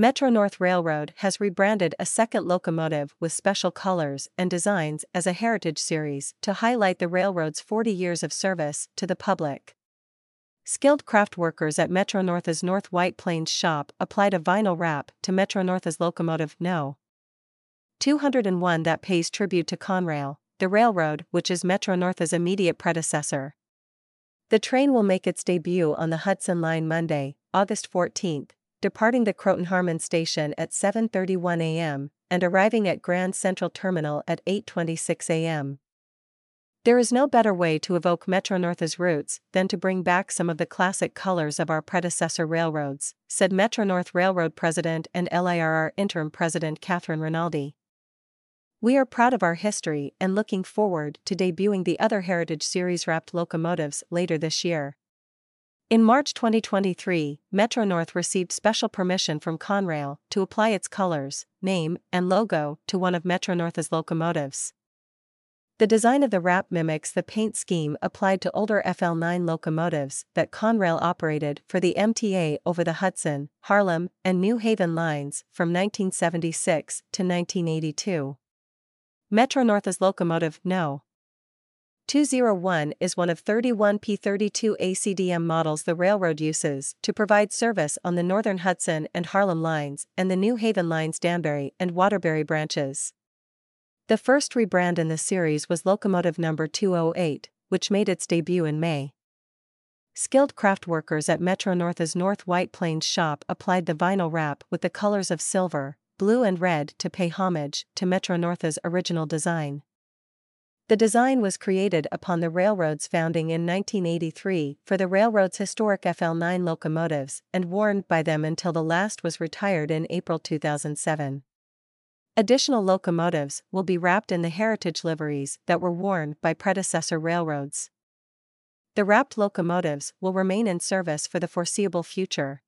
Metro North Railroad has rebranded a second locomotive with special colors and designs as a heritage series to highlight the railroad's 40 years of service to the public. Skilled craft workers at Metro North's North White Plains shop applied a vinyl wrap to Metro North's locomotive No. 201 that pays tribute to Conrail, the railroad which is Metro North's immediate predecessor. The train will make its debut on the Hudson Line Monday, August 14, departing the Croton Harmon station at 7:31 a.m. and arriving at Grand Central Terminal at 8:26 a.m. There is no better way to evoke Metro North's roots than to bring back some of the classic colors of our predecessor railroads, said Metro North Railroad President and LIRR Interim President Catherine Rinaldi. We are proud of our history and looking forward to debuting the other Heritage Series wrapped locomotives later this year. In March 2023, Metro North received special permission from Conrail to apply its colors, name, and logo to one of Metro North's locomotives. The design of the wrap mimics the paint scheme applied to older FL9 locomotives that Conrail operated for the MTA over the Hudson, Harlem, and New Haven lines from 1976 to 1982. Metro North's locomotive No. 201 is one of 31 P32 ACDM models the railroad uses to provide service on the Northern Hudson and Harlem lines and the New Haven lines Danbury and Waterbury branches. The first rebrand in the series was locomotive number 208, which made its debut in May. Skilled craft workers at Metro North's North White Plains shop applied the vinyl wrap with the colors of silver, blue and red to pay homage to Metro North's original design. The design was created upon the railroad's founding in 1983 for the railroad's historic FL9 locomotives and worn by them until the last was retired in April 2007. Additional locomotives will be wrapped in the heritage liveries that were worn by predecessor railroads. The wrapped locomotives will remain in service for the foreseeable future,